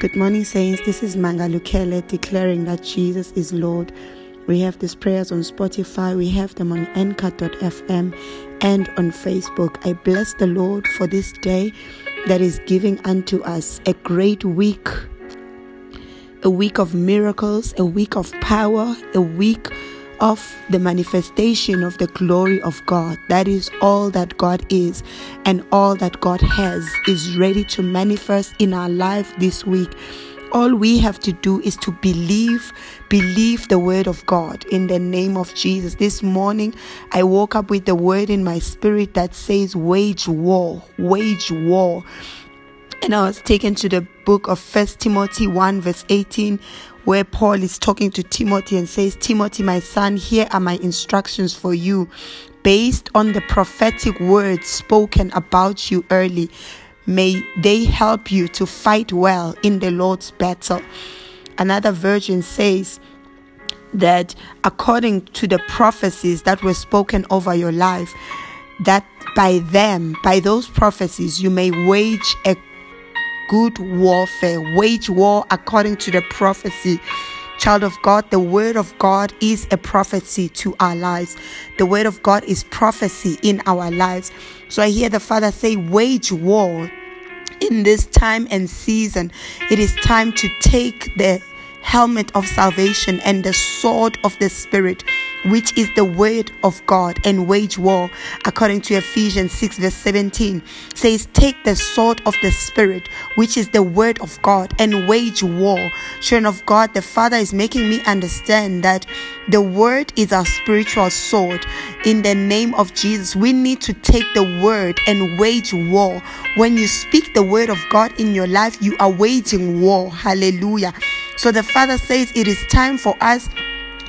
Good morning, Saints. This is Manga Lukele declaring that Jesus is Lord. We have these prayers on Spotify, we have them on Anchor.fm and on Facebook. I bless the Lord for this day that is giving unto us a great week, a week of miracles, a week of power, a week of the manifestation of the glory of God. That is all that God is and all that God has is ready to manifest in our life this week. All we have to do is to believe, believe the word of God in the name of Jesus. This morning, I woke up with the word in my spirit that says, wage war, wage war. And I was taken to the book of First Timothy 1, verse 18, where Paul is talking to Timothy and says, Timothy, my son, here are my instructions for you based on the prophetic words spoken about you early. May they help you to fight well in the Lord's battle. Another version says, that according to the prophecies that were spoken over your life, that by them, by those prophecies, you may wage a good warfare, wage war according to the prophecy. Child of God, the word of God is a prophecy to our lives. The word of God is prophecy in our lives. So I hear the Father say, wage war in this time and season. It is time to take the helmet of salvation and the sword of the Spirit, which is the word of God, and wage war, according to Ephesians 6, verse 17, says, Take the sword of the Spirit, which is the word of God, and wage war. Children of God, the Father is making me understand that the word is our spiritual sword. In the name of Jesus, we need to take the word and wage war. When you speak the word of God in your life, you are waging war. Hallelujah. So the Father says it is time for us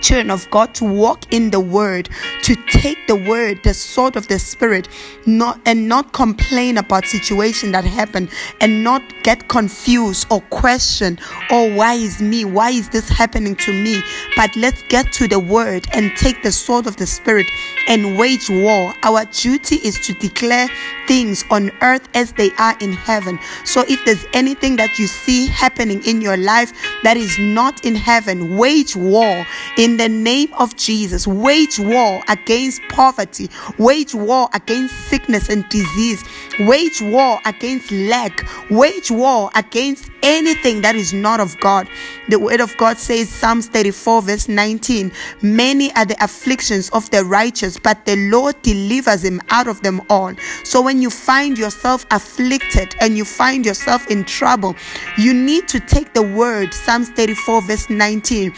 children of God to walk in the word, to take the word, the sword of the spirit, not and not complain about situation that happen and not get confused or question, oh why is me? Why is this happening to me? But let's get to the word and take the sword of the spirit and wage war. Our duty is to declare things on earth as they are in heaven. So if there's anything that you see happening in your life that is not in heaven, wage war in in the name of Jesus, wage war against poverty, wage war against sickness and disease, wage war against lack, wage war against anything that is not of God. The word of God says, Psalms 34, verse 19, Many are the afflictions of the righteous, but the Lord delivers him out of them all. So when you find yourself afflicted and you find yourself in trouble, you need to take the word, Psalms 34, verse 19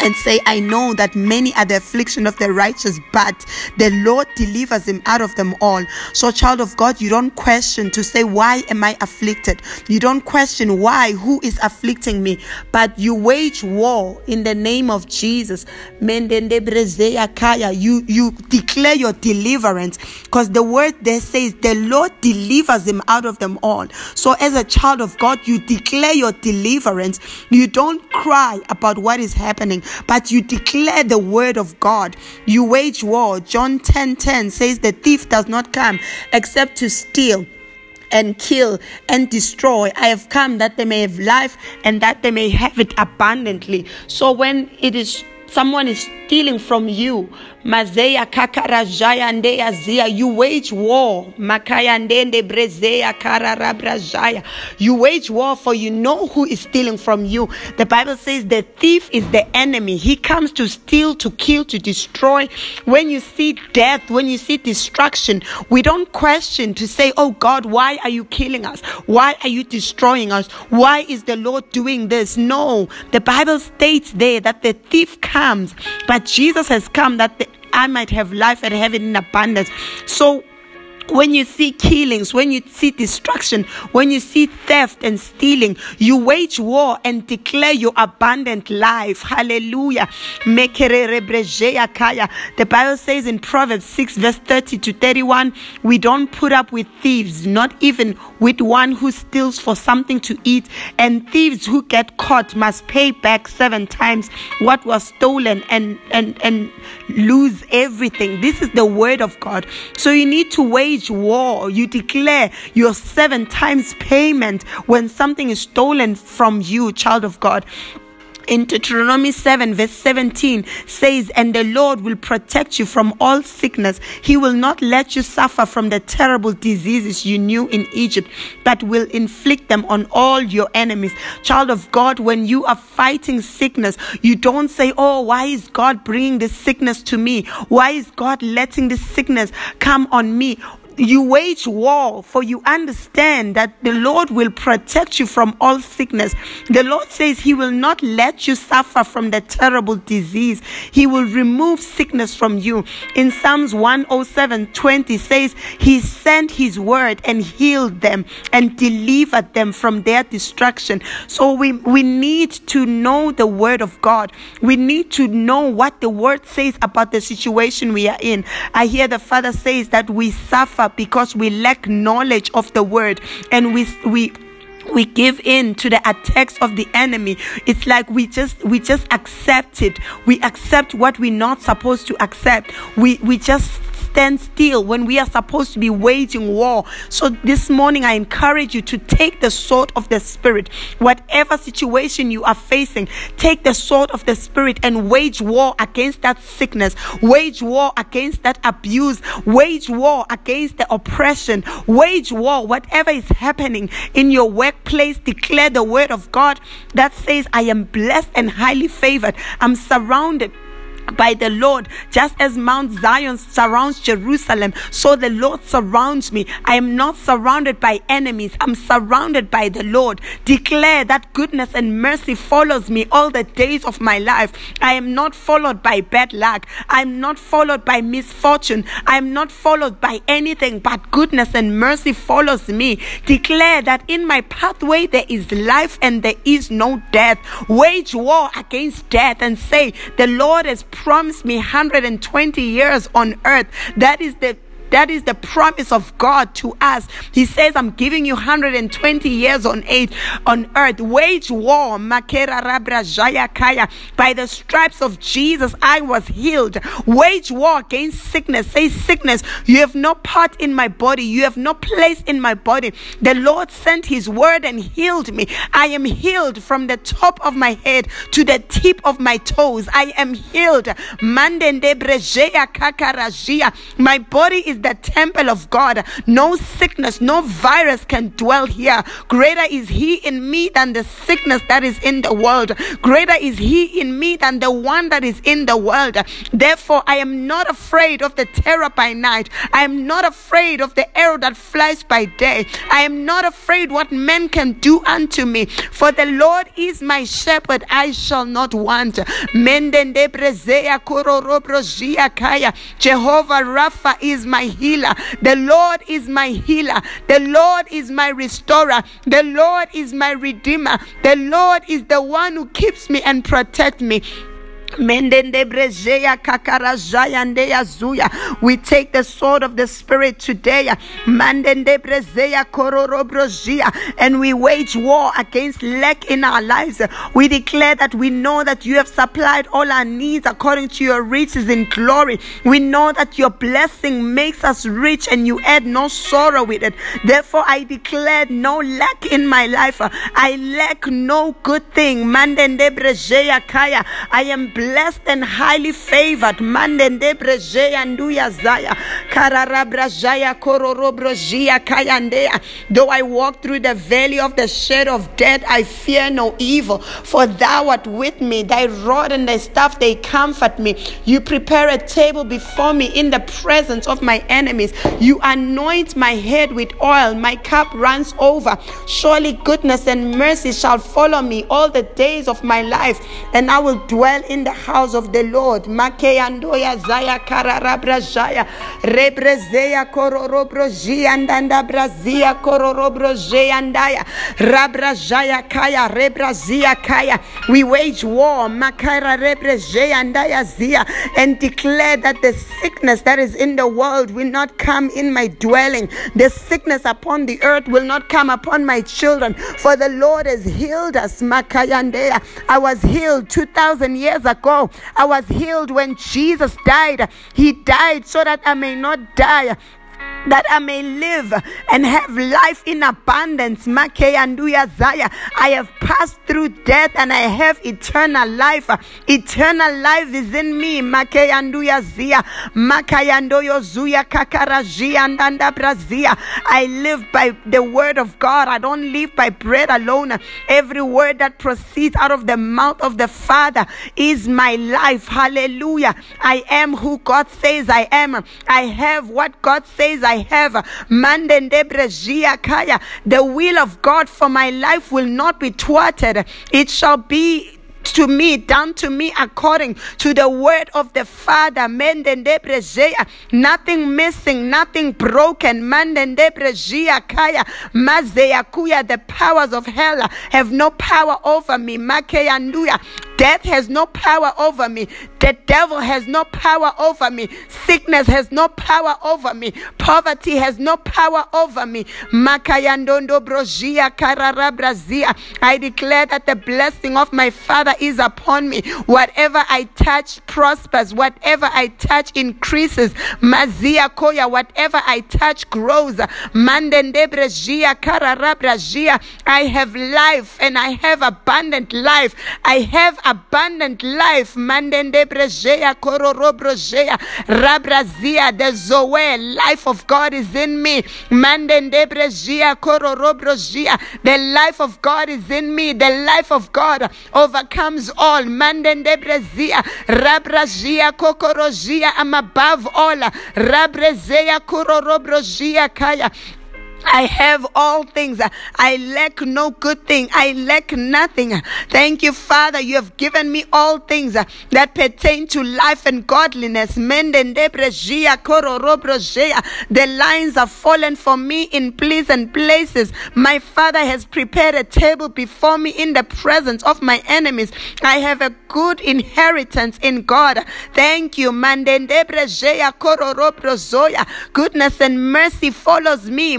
and say, I know that many are the affliction of the righteous, but the Lord delivers him out of them all. So, child of God, you don't question to say, Why am I afflicted? You don't question why, who is afflicting me, but you wage war in the name of Jesus. You, you declare your deliverance because the word there says, The Lord delivers him out of them all. So, as a child of God, you declare your deliverance. You don't cry about what is happening but you declare the word of God. You wage war. John 10 10 says, The thief does not come except to steal and kill and destroy. I have come that they may have life and that they may have it abundantly. So when it is someone is stealing from you, Mazeya kakarajaya ndeazia. You wage war. Makaya ndende brezeya kararabrajaya. You wage war for you know who is stealing from you. The Bible says the thief is the enemy. He comes to steal, to kill, to destroy. When you see death, when you see destruction, we don't question to say, Oh God, why are you killing us? Why are you destroying us? Why is the Lord doing this? No, the Bible states there that the thief comes, but Jesus has come that the I might have life and have it in abundance. So when you see killings, when you see destruction, when you see theft and stealing, you wage war and declare your abundant life. Hallelujah. The Bible says in Proverbs 6, verse 30 to 31, we don't put up with thieves, not even with one who steals for something to eat. And thieves who get caught must pay back seven times what was stolen and, and, and lose everything. This is the word of God. So you need to wage wage war. You declare your seven times payment when something is stolen from you, child of God in Deuteronomy 7, verse 17 says, And the Lord will protect you from all sickness. He will not let you suffer from the terrible diseases you knew in Egypt, but will inflict them on all your enemies. Child of God, when you are fighting sickness, you don't say, Oh, why is God bringing this sickness to me? Why is God letting this sickness come on me? You wage war, for you understand that the Lord will protect you from all sickness. The Lord says He will not let you suffer from the terrible disease. He will remove sickness from you. In Psalms 107 20 says, He sent His word and healed them and delivered them from their destruction. So we, we need to know the word of God. We need to know what the word says about the situation we are in. I hear the Father says that we suffer because we lack knowledge of the word and we we we give in to the attacks of the enemy. It's like we just we just accept it. We accept what we're not supposed to accept. We we just stand still when we are supposed to be waging war. So this morning, I encourage you to take the sword of the Spirit. Whatever situation you are facing, take the sword of the Spirit and wage war against that sickness, wage war against that abuse, wage war against the oppression, wage war, whatever is happening in your workplace. Declare the word of God that says, I am blessed and highly favored. I'm surrounded by the Lord, just as Mount Zion surrounds Jerusalem, so the Lord surrounds me. I am not surrounded by enemies, I'm surrounded by the Lord. Declare that goodness and mercy follows me all the days of my life. I am not followed by bad luck, I'm not followed by misfortune, I'm not followed by anything but goodness and mercy follows me. Declare that in my pathway there is life and there is no death. Wage war against death and say, The Lord has promised me 120 years on earth. That is the that is the promise of God to us. He says, I'm giving you 120 years on earth, on earth. Wage war. By the stripes of Jesus, I was healed. Wage war against sickness. Say, sickness, you have no part in my body. You have no place in my body. The Lord sent his word and healed me. I am healed from the top of my head to the tip of my toes. I am healed. My body is the temple of God. No sickness, no virus can dwell here. Greater is He in me than the sickness that is in the world. Greater is He in me than the one that is in the world. Therefore, I am not afraid of the terror by night. I am not afraid of the arrow that flies by day. I am not afraid what men can do unto me. For the Lord is my shepherd, I shall not want. Jehovah Rapha is my healer. The Lord is my healer. The Lord is my restorer. The Lord is my redeemer. The Lord is the one who keeps me and protects me. We take the sword of the Spirit today and we wage war against lack in our lives. We declare that we know that you have supplied all our needs according to your riches in glory. We know that your blessing makes us rich and you add no sorrow with it. Therefore, I declare no lack in my life. I lack no good thing. I am blessed and highly favored. Mandende brejeya nduya zaya. Kararabrajaya kororobrojia kayandea. Though I walk through the valley of the shadow of death, I fear no evil. For thou art with me. Thy rod and thy staff, they comfort me. You prepare a table before me in the presence of my enemies. You anoint my head with oil. My cup runs over. Surely goodness and mercy shall follow me all the days of my life, and I will dwell in the the house of the Lord. Makeandoya zaya kararabrajaya rebrezeya kororobrojia andanda brazia kororobrojia andaya rabrajaya kaya rebrazia kaya. We wage war makara rebrejea andaya zia and declare that the sickness that is in the world will not come in my dwelling. The sickness upon the earth will not come upon my children. For the Lord has healed us. Makayandea. I was healed 2,000 years ago ago. I was healed when Jesus died. He died so that I may not die. That I may live and have life in abundance. I have passed through death and I have eternal life. Eternal life is in me. I live by the word of God. I don't live by bread alone. Every word that proceeds out of the mouth of the Father is my life. Hallelujah. I am who God says I am. I have what God says I have. The will of God for my life will not be thwarted. It shall be to me, done to me according to the word of the Father. Nothing missing, nothing broken. The powers of hell have no power over me. Death has no power over me. The devil has no power over me. Sickness has no power over me. Poverty has no power over me. I declare that the blessing of my Father is upon me. Whatever I touch prospers. Whatever I touch increases. Mazia koya. Whatever I touch grows. I have life and I have abundant life. I have abundant life. Mandende brejea kororobrojea rabrazia the zoe life of God is in me. Mandende brejea kororobrojea the life of God is in me. The life of God overcomes all. Mandende brezia rabrazia kokorojia I'm above all. Rabrezea kororobrojea kaya I have all things. I lack no good thing. I lack nothing. Thank you, Father. You have given me all things that pertain to life and godliness. The lines are fallen for me in pleasant places. My Father has prepared a table before me in the presence of my enemies. I have a good inheritance in God. Thank you. Goodness and mercy follows me.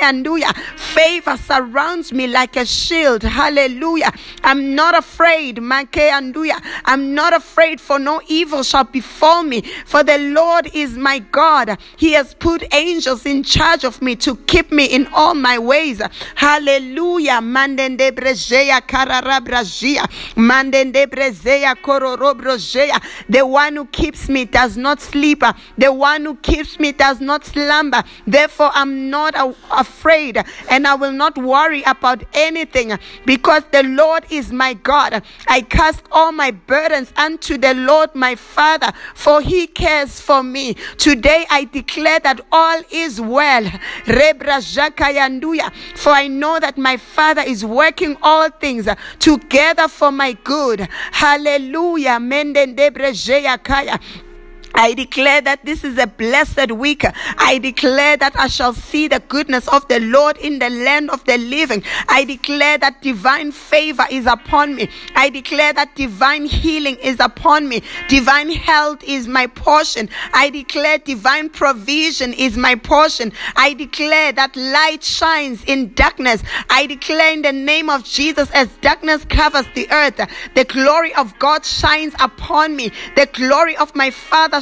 Hallelujah. Favor surrounds me like a shield. Hallelujah. I'm not afraid. I'm not afraid for no evil shall befall me. For the Lord is my God. He has put angels in charge of me to keep me in all my ways. Hallelujah. Mandende brejeya kararabrajia. Mandende brezeya kororobrojea. The one who keeps me does not sleep. The one who keeps me does not slumber. Therefore, I'm not afraid and I will not worry about anything because the Lord is my God. I cast all my burdens unto the Lord my Father, for he cares for me. Today I declare that all is well. For I know that my Father is working all things together for my good. Hallelujah. I declare that this is a blessed week. I declare that I shall see the goodness of the Lord in the land of the living. I declare that divine favor is upon me. I declare that divine healing is upon me. Divine health is my portion. I declare divine provision is my portion. I declare that light shines in darkness. I declare in the name of Jesus as darkness covers the earth, the glory of God shines upon me. The glory of my Father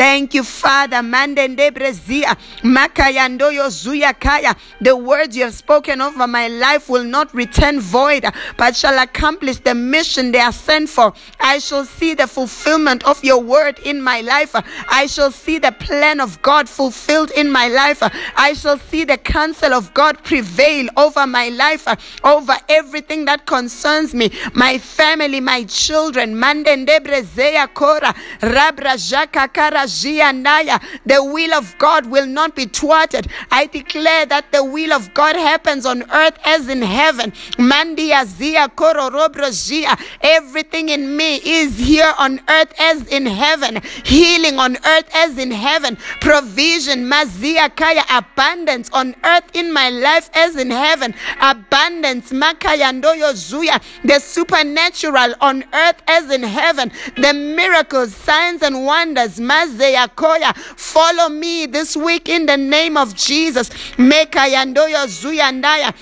Thank you, Father. Mandende brezia. Makayandoyo zuya kaya. The words you have spoken over my life will not return void, but shall accomplish the mission they are sent for. I shall see the fulfillment of your word in my life. I shall see the plan of God fulfilled in my life. I shall see the counsel of God prevail over my life, over everything that concerns me, my family, my children. Mandende brezea kora. Rabra jaka kara The will of God will not be thwarted. I declare that the will of God happens on earth as in heaven. Everything in me is here on earth as in heaven. Healing on earth as in heaven. Provision, mazia kaya, abundance on earth in my life as in heaven. Abundance, makaya ndoyo zuya. The supernatural on earth as in heaven. The miracles, signs and wonders, koya. Follow me this week in the name of Jesus. Mekaya ndoyo zuya ndaya.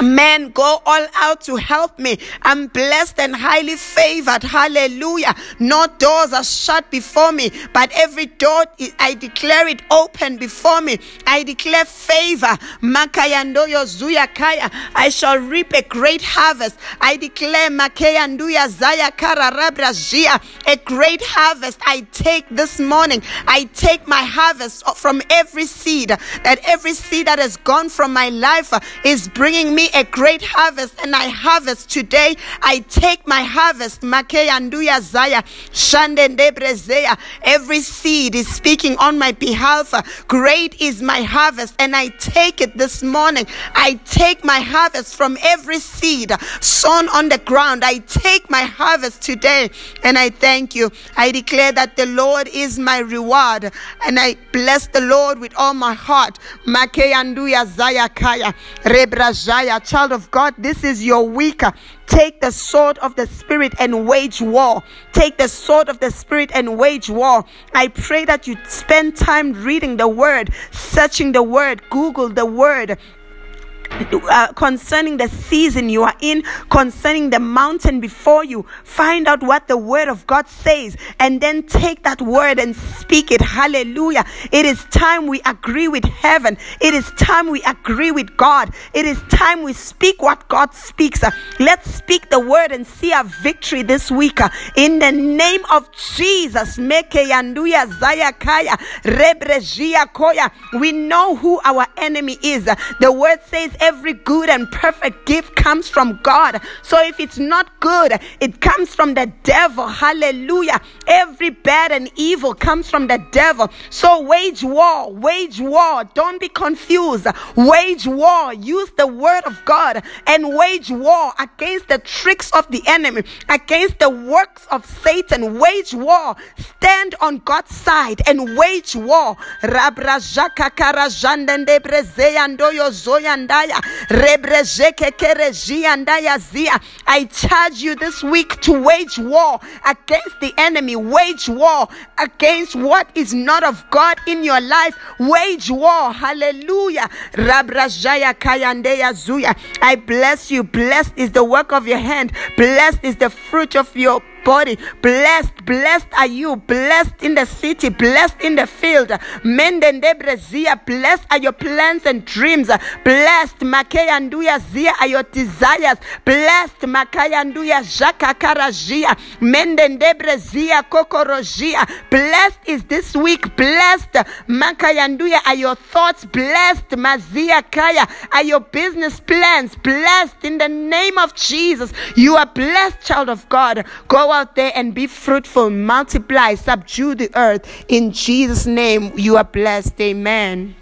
Men go all out to help me. I'm blessed and highly favored. Hallelujah. No doors are shut before me, but every door I declare it open before me. I declare favor. Makayandoyo zuyakaya. I shall reap a great harvest. I declare makayanduya zayakara rabrazia. A great harvest I take this morning. I take my harvest from every seed. That every seed that has gone from my life is bringing me me a great harvest and I harvest today. I take my harvest. Makeyanduya Zaya. Shandendebrezeya. Every seed is speaking on my behalf. Great is my harvest and I take it this morning. I take my harvest from every seed sown on the ground. I take my harvest today and I thank you. I declare that the Lord is my reward and I bless the Lord with all my heart. Makeyanduya Zaya Kaya. Rebrazaya child of God, this is your week. Take the sword of the Spirit and wage war. Take the sword of the Spirit and wage war. I pray that you spend time reading the Word, searching the Word, Google the Word uh, concerning the season you are in, concerning the mountain before you. Find out what the word of God says and then take that word and speak it. Hallelujah. It is time we agree with heaven. It is time we agree with God. It is time we speak what God speaks. Uh, let's speak the word and see a victory this week. Uh, in the name of Jesus. We know who our enemy is. The word says every good and perfect gift comes from God. So if it's not good, it comes from the devil. Hallelujah. Every bad and evil comes from the devil. So wage war, wage war. Don't be confused. Wage war. Use the word of God and wage war against the tricks of the enemy, against the works of Satan. Wage war. Stand on God's side and wage war. I charge you this week to wage war against the enemy, wage war against what is not of God in your life. Wage war. Hallelujah. I bless you. Blessed is the work of your hand. Blessed is the fruit of your body. Blessed, blessed are you. Blessed in the city, blessed in the field. Mendendebrezia, blessed are your plans and dreams. Blessed, Makayanduya Zia are your desires. Blessed, Makayanduya Jakakarajia. Mendendebrezia Kokorojia. Blessed is this week. Blessed, Makayanduya are your thoughts. Blessed, Mazia Kaya are your business plans. Blessed in the name of Jesus. You are blessed, child of God. Out there and be fruitful, multiply, subdue the earth. In Jesus' name, you are blessed. Amen.